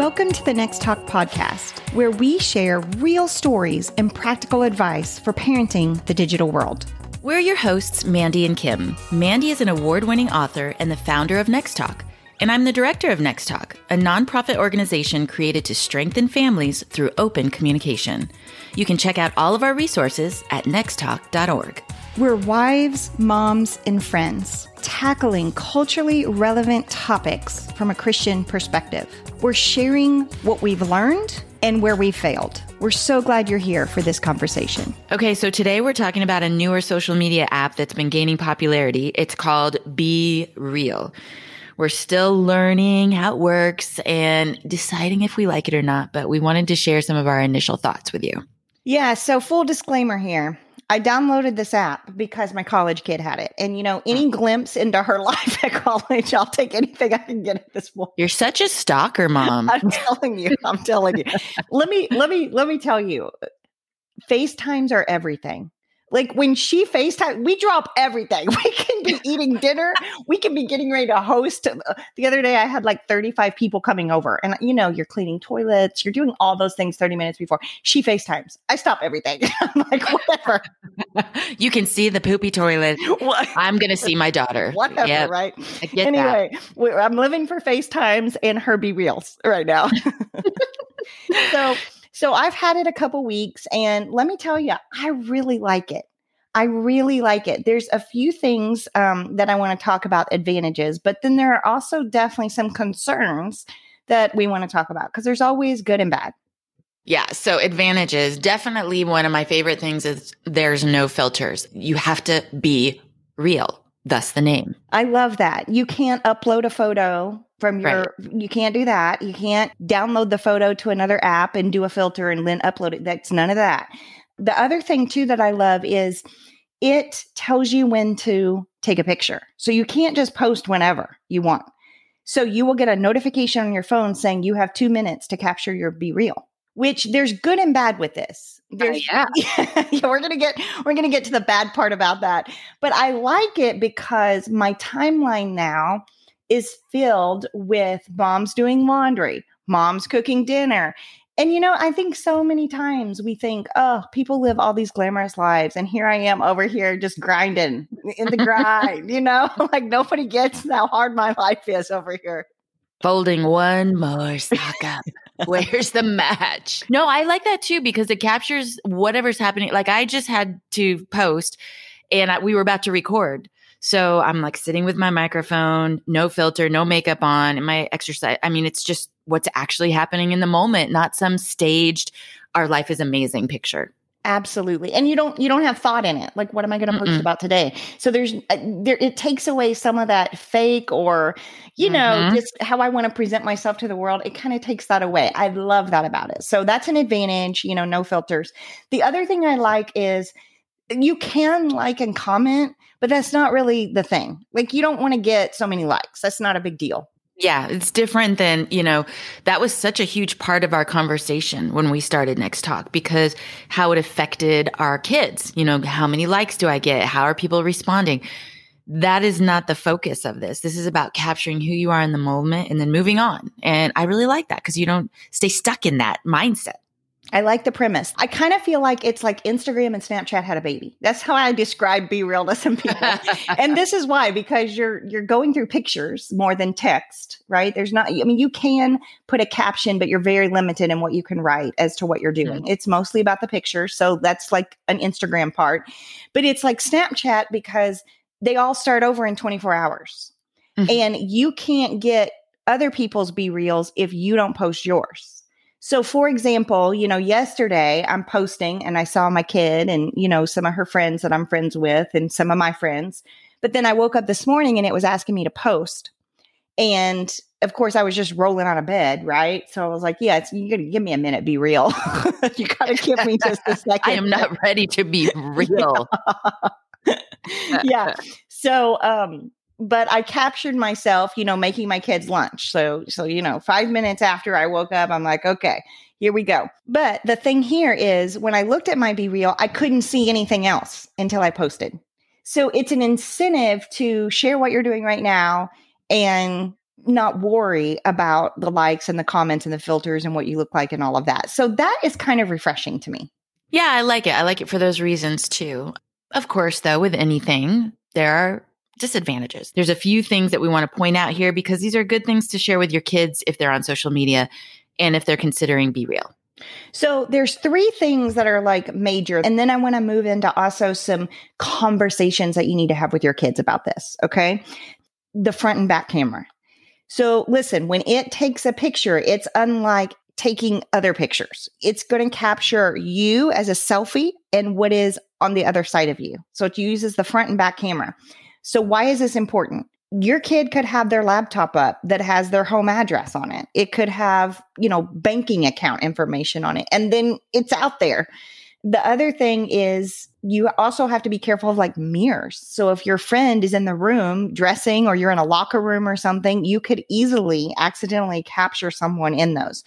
Welcome to the Next Talk podcast, where we share real stories and practical advice for parenting the digital world. We're your hosts, Mandy and Kim. Mandy is an award winning author and the founder of Next Talk. And I'm the director of Next Talk, a nonprofit organization created to strengthen families through open communication. You can check out all of our resources at nexttalk.org. We're wives, moms, and friends tackling culturally relevant topics from a Christian perspective. We're sharing what we've learned and where we failed. We're so glad you're here for this conversation. Okay, so today we're talking about a newer social media app that's been gaining popularity. It's called Be Real. We're still learning how it works and deciding if we like it or not, but we wanted to share some of our initial thoughts with you. Yeah, so full disclaimer here. I downloaded this app because my college kid had it. And you know, any glimpse into her life at college, I'll take anything I can get at this point. You're such a stalker, mom. I'm telling you. I'm telling you. let me let me let me tell you. FaceTimes are everything. Like when she FaceTime, we drop everything. We can be eating dinner. We can be getting ready to host. The other day, I had like 35 people coming over, and you know, you're cleaning toilets, you're doing all those things 30 minutes before. She FaceTimes. I stop everything. I'm like, whatever. you can see the poopy toilet. What? I'm going to see my daughter. Whatever, yep. right? anyway, I'm living for FaceTimes and her BeReals right now. so, so I've had it a couple weeks and let me tell you, I really like it. I really like it. There's a few things um, that I want to talk about advantages, but then there are also definitely some concerns that we want to talk about because there's always good and bad. Yeah. So advantages, definitely one of my favorite things is there's no filters. You have to be real. Thus the name. I love that. You can't upload a photo from your right. you can't do that. You can't download the photo to another app and do a filter and then upload it. That's none of that. The other thing too that I love is it tells you when to take a picture. So you can't just post whenever you want. So you will get a notification on your phone saying you have 2 minutes to capture your be real which there's good and bad with this. Oh, there's, yeah. yeah, we're gonna get we're gonna get to the bad part about that. But I like it because my timeline now is filled with moms doing laundry, moms cooking dinner. And you know, I think so many times we think, oh, people live all these glamorous lives, and here I am over here just grinding in the grind, you know, like nobody gets how hard my life is over here. Folding one more sock up. Where's the match? No, I like that too because it captures whatever's happening. Like I just had to post and I, we were about to record. So I'm like sitting with my microphone, no filter, no makeup on, and my exercise. I mean, it's just what's actually happening in the moment, not some staged, our life is amazing picture. Absolutely. And you don't you don't have thought in it. Like what am I going to post about today? So there's uh, there it takes away some of that fake or you know, mm-hmm. just how I want to present myself to the world. It kind of takes that away. I love that about it. So that's an advantage, you know, no filters. The other thing I like is you can like and comment, but that's not really the thing. Like you don't want to get so many likes. That's not a big deal. Yeah, it's different than, you know, that was such a huge part of our conversation when we started Next Talk because how it affected our kids. You know, how many likes do I get? How are people responding? That is not the focus of this. This is about capturing who you are in the moment and then moving on. And I really like that because you don't stay stuck in that mindset. I like the premise. I kind of feel like it's like Instagram and Snapchat had a baby. That's how I describe Be Real to some people. and this is why because you're you're going through pictures more than text, right? There's not I mean you can put a caption but you're very limited in what you can write as to what you're doing. Mm-hmm. It's mostly about the picture, so that's like an Instagram part. But it's like Snapchat because they all start over in 24 hours. Mm-hmm. And you can't get other people's BeReals if you don't post yours. So, for example, you know, yesterday I'm posting and I saw my kid and, you know, some of her friends that I'm friends with and some of my friends. But then I woke up this morning and it was asking me to post. And of course, I was just rolling out of bed, right? So I was like, yeah, it's, you got to give me a minute, be real. you got to give me just a second. I am not ready to be real. yeah. So, um, but I captured myself, you know, making my kids lunch. So, so, you know, five minutes after I woke up, I'm like, okay, here we go. But the thing here is when I looked at my Be Real, I couldn't see anything else until I posted. So it's an incentive to share what you're doing right now and not worry about the likes and the comments and the filters and what you look like and all of that. So that is kind of refreshing to me. Yeah, I like it. I like it for those reasons too. Of course, though, with anything, there are disadvantages. There's a few things that we want to point out here because these are good things to share with your kids if they're on social media and if they're considering Be Real. So there's three things that are like major. And then I want to move into also some conversations that you need to have with your kids about this. Okay. The front and back camera. So listen, when it takes a picture, it's unlike taking other pictures. It's going to capture you as a selfie and what is on the other side of you. So it uses the front and back camera. So why is this important? Your kid could have their laptop up that has their home address on it. It could have, you know, banking account information on it. And then it's out there. The other thing is you also have to be careful of like mirrors. So if your friend is in the room dressing or you're in a locker room or something, you could easily accidentally capture someone in those.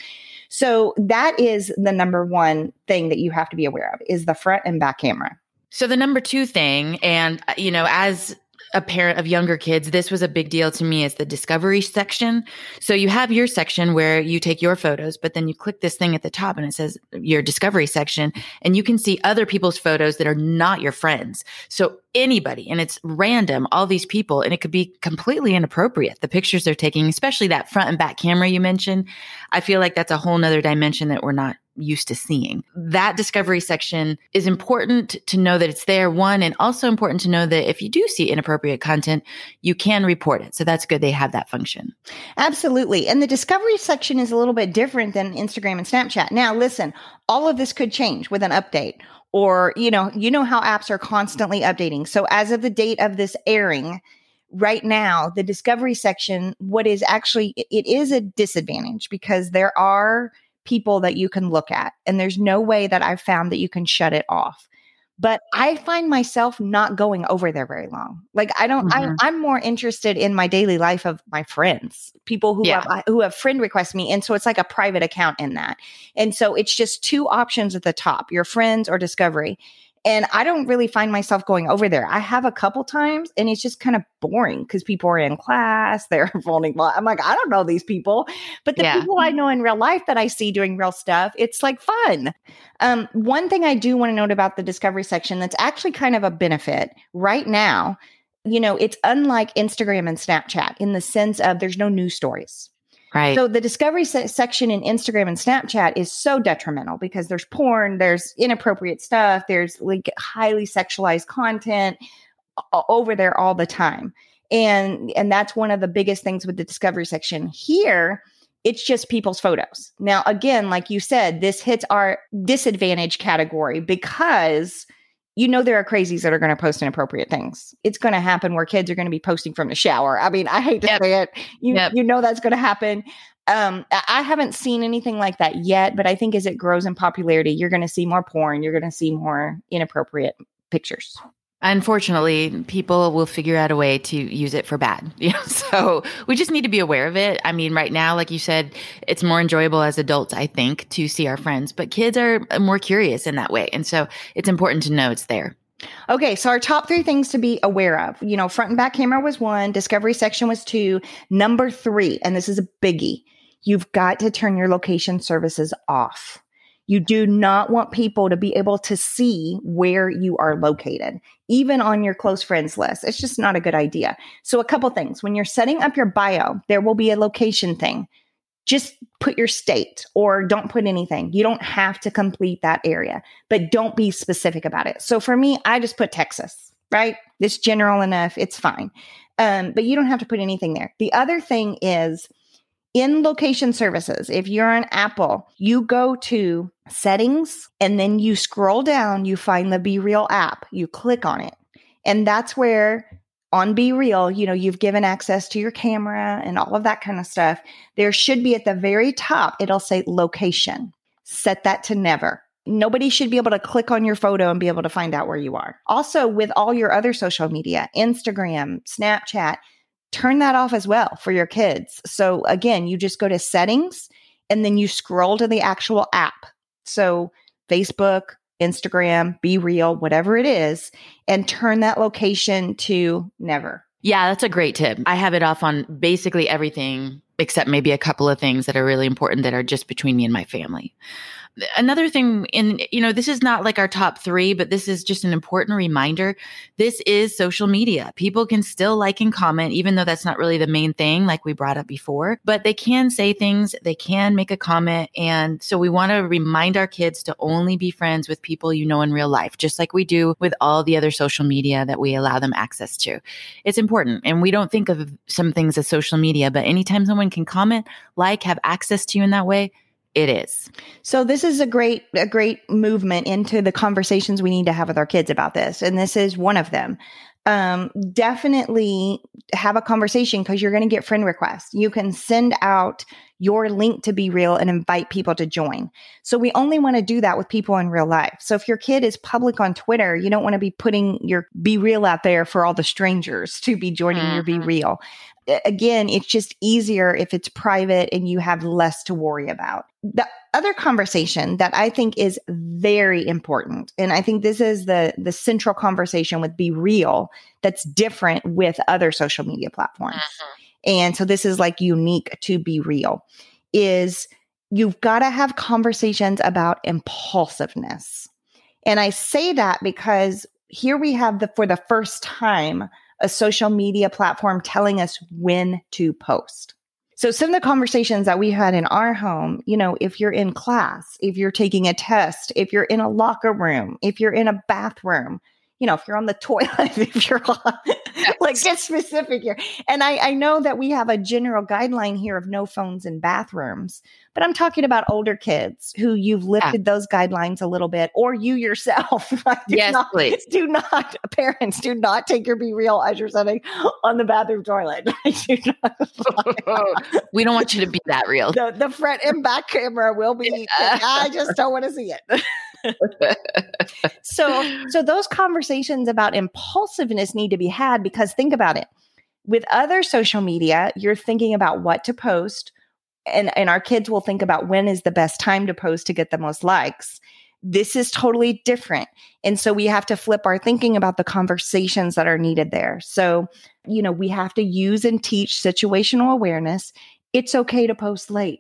So that is the number one thing that you have to be aware of is the front and back camera. So the number two thing, and uh, you know, as a parent of younger kids, this was a big deal to me is the discovery section. So you have your section where you take your photos, but then you click this thing at the top and it says your discovery section and you can see other people's photos that are not your friends. So anybody and it's random, all these people, and it could be completely inappropriate. The pictures they're taking, especially that front and back camera you mentioned. I feel like that's a whole nother dimension that we're not used to seeing. That discovery section is important to know that it's there, one, and also important to know that if you do see inappropriate content, you can report it. So that's good they have that function. Absolutely. And the discovery section is a little bit different than Instagram and Snapchat. Now, listen, all of this could change with an update or, you know, you know how apps are constantly updating. So as of the date of this airing, right now the discovery section what is actually it is a disadvantage because there are people that you can look at. And there's no way that I've found that you can shut it off. But I find myself not going over there very long. Like I don't, mm-hmm. I, am more interested in my daily life of my friends, people who yeah. have who have friend request me, and so it's like a private account in that. And so it's just two options at the top: your friends or discovery. And I don't really find myself going over there. I have a couple times and it's just kind of boring because people are in class, they're folding. I'm like, I don't know these people. But the yeah. people I know in real life that I see doing real stuff, it's like fun. Um, one thing I do want to note about the discovery section that's actually kind of a benefit right now, you know, it's unlike Instagram and Snapchat in the sense of there's no news stories. Right. So the discovery se- section in Instagram and Snapchat is so detrimental because there's porn, there's inappropriate stuff, there's like highly sexualized content over there all the time. And and that's one of the biggest things with the discovery section. Here, it's just people's photos. Now again, like you said, this hits our disadvantage category because you know there are crazies that are going to post inappropriate things. It's going to happen where kids are going to be posting from the shower. I mean, I hate to yep. say it. You yep. you know that's going to happen. Um, I haven't seen anything like that yet, but I think as it grows in popularity, you're going to see more porn. You're going to see more inappropriate pictures. Unfortunately, people will figure out a way to use it for bad. You know, so we just need to be aware of it. I mean, right now, like you said, it's more enjoyable as adults, I think, to see our friends, but kids are more curious in that way. And so it's important to know it's there. Okay, so our top three things to be aware of. You know, front and back camera was one, discovery section was two. Number three, and this is a biggie, you've got to turn your location services off. You do not want people to be able to see where you are located, even on your close friends list. It's just not a good idea. So, a couple things. When you're setting up your bio, there will be a location thing. Just put your state or don't put anything. You don't have to complete that area, but don't be specific about it. So, for me, I just put Texas, right? It's general enough. It's fine. Um, but you don't have to put anything there. The other thing is, in location services, if you're on Apple, you go to settings and then you scroll down, you find the Be Real app, you click on it. And that's where on Be Real, you know, you've given access to your camera and all of that kind of stuff. There should be at the very top, it'll say location. Set that to never. Nobody should be able to click on your photo and be able to find out where you are. Also, with all your other social media, Instagram, Snapchat, turn that off as well for your kids. So again, you just go to settings and then you scroll to the actual app. So Facebook, Instagram, Be Real, whatever it is, and turn that location to never. Yeah, that's a great tip. I have it off on basically everything except maybe a couple of things that are really important that are just between me and my family another thing in you know this is not like our top 3 but this is just an important reminder. This is social media. People can still like and comment even though that's not really the main thing like we brought up before but they can say things they can make a comment. And so we want to remind our kids to only be friends with people you know in real life just like we do with all the other social media that we allow them access to. It's important. And we don't think of some things as social media but anytime someone can comment like have access to you in that way it is. So this is a great a great movement into the conversations we need to have with our kids about this and this is one of them. Um, definitely have a conversation because you're going to get friend requests. You can send out your link to be real and invite people to join. So we only want to do that with people in real life. So if your kid is public on Twitter, you don't want to be putting your be real out there for all the strangers to be joining mm-hmm. your BeReal again, it's just easier if it's private and you have less to worry about. The other conversation that I think is very important, and I think this is the the central conversation with Be Real that's different with other social media platforms. Uh-huh. And so this is like unique to be real is you've got to have conversations about impulsiveness. And I say that because here we have the for the first time a social media platform telling us when to post. So some of the conversations that we had in our home, you know, if you're in class, if you're taking a test, if you're in a locker room, if you're in a bathroom, you know, if you're on the toilet, if you're on, like get specific here. And I, I know that we have a general guideline here of no phones in bathrooms, but I'm talking about older kids who you've lifted yeah. those guidelines a little bit, or you yourself. yes, not, please. Do not, parents, do not take your be real as you're sitting on the bathroom toilet. we don't want you to be that real. The, the front and back camera will be. Yeah. I just don't want to see it. So so those conversations about impulsiveness need to be had because think about it. With other social media you're thinking about what to post and and our kids will think about when is the best time to post to get the most likes. This is totally different. And so we have to flip our thinking about the conversations that are needed there. So you know we have to use and teach situational awareness. It's okay to post late.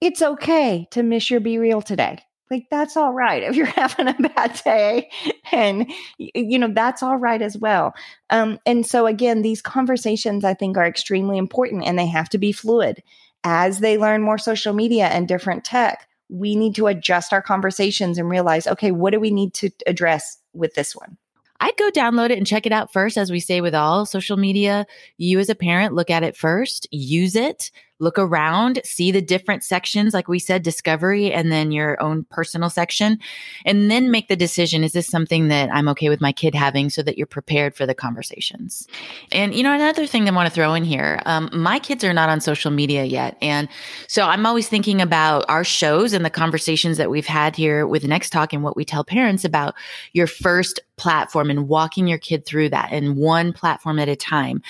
It's okay to miss your be real today like that's all right if you're having a bad day and you know that's all right as well. Um, and so again these conversations i think are extremely important and they have to be fluid. As they learn more social media and different tech we need to adjust our conversations and realize okay what do we need to address with this one? I'd go download it and check it out first, as we say with all social media. You, as a parent, look at it first, use it, look around, see the different sections, like we said, discovery, and then your own personal section, and then make the decision is this something that I'm okay with my kid having so that you're prepared for the conversations? And, you know, another thing I want to throw in here um, my kids are not on social media yet. And so I'm always thinking about our shows and the conversations that we've had here with Next Talk and what we tell parents about your first platform and walking your kid through that and one platform at a time.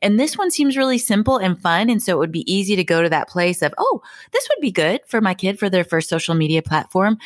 And this one seems really simple and fun. And so it would be easy to go to that place of, oh, this would be good for my kid for their first social media platform.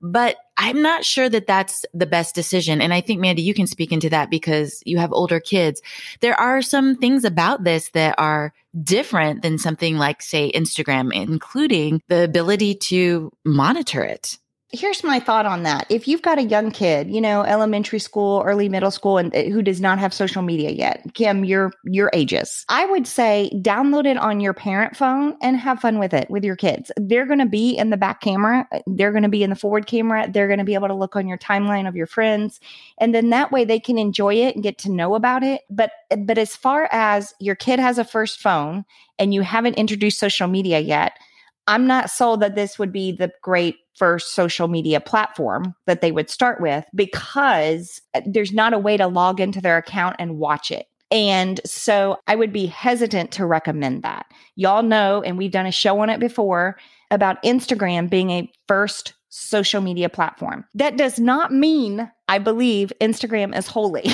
But I'm not sure that that's the best decision. And I think, Mandy, you can speak into that because you have older kids. There are some things about this that are different than something like, say, Instagram, including the ability to monitor it here's my thought on that. If you've got a young kid, you know, elementary school, early middle school, and eh, who does not have social media yet, Kim, your your ages, I would say download it on your parent phone and have fun with it with your kids. They're going to be in the back camera, eh, they're going to be in the forward camera, they're going to be able to look on your timeline of your friends, and then that way they can enjoy it and get to know about it. But eh, but as far as your kid has a first phone and you haven't introduced social media yet, I'm not sold that this would be the great first social media platform that they would start with because uh, there's not a way to log into their account and watch it. And so I would be hesitant to recommend that. Y'all know, and we've done a show on it before about Instagram being a first social media platform. That does not mean I believe Instagram is holy.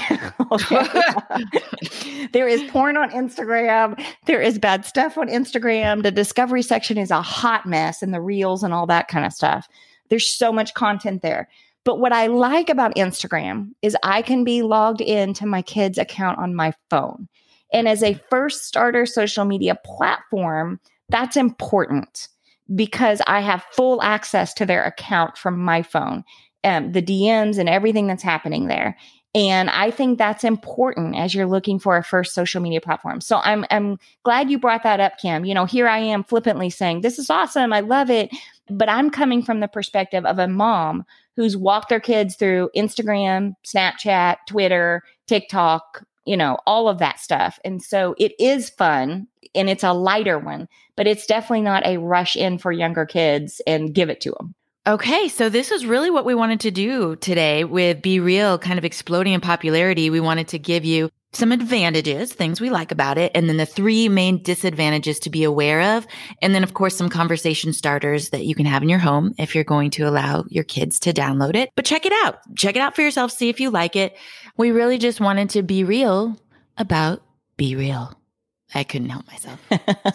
there is porn on Instagram. There is bad stuff on Instagram. The discovery section is a hot mess and the reels and all that kind of stuff. There's so much content there. But what I like about Instagram is I can be logged into my kid's account on my phone. And as a first starter social media platform, that's important because I have full access to their account from my phone, um, the DMs and everything that's happening there. And I think that's important as you're looking for a first social media platform. So I'm I'm glad you brought that up, Kim. You know, here I am flippantly saying, This is awesome. I love it. But I'm coming from the perspective of a mom who's walked their kids through Instagram, Snapchat, Twitter, TikTok, you know, all of that stuff. And so it is fun and it's a lighter one, but it's definitely not a rush in for younger kids and give it to them. Okay, so this is really what we wanted to do today with Be Real kind of exploding in popularity. We wanted to give you some advantages, things we like about it, and then the three main disadvantages to be aware of. And then, of course, some conversation starters that you can have in your home if you're going to allow your kids to download it. But check it out. Check it out for yourself. See if you like it. We really just wanted to be real about Be Real. I couldn't help myself.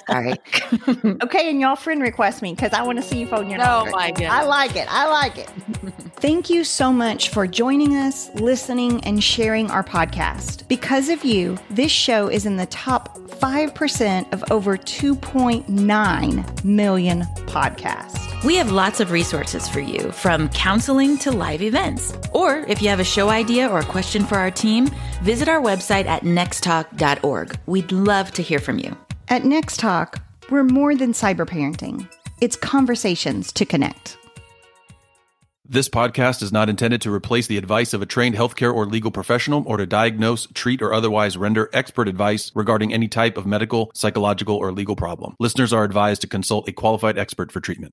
Sorry. okay, and y'all friend request me because I want to see you phone your Oh my god. I like it. I like it. Thank you so much for joining us, listening, and sharing our podcast. Because of you, this show is in the top 5% of over 2.9 million podcasts. We have lots of resources for you, from counseling to live events. Or if you have a show idea or a question for our team, visit our website at nexttalk.org. We'd love to hear from you. At Next Talk, we're more than cyber parenting, it's conversations to connect. This podcast is not intended to replace the advice of a trained healthcare or legal professional or to diagnose, treat, or otherwise render expert advice regarding any type of medical, psychological, or legal problem. Listeners are advised to consult a qualified expert for treatment.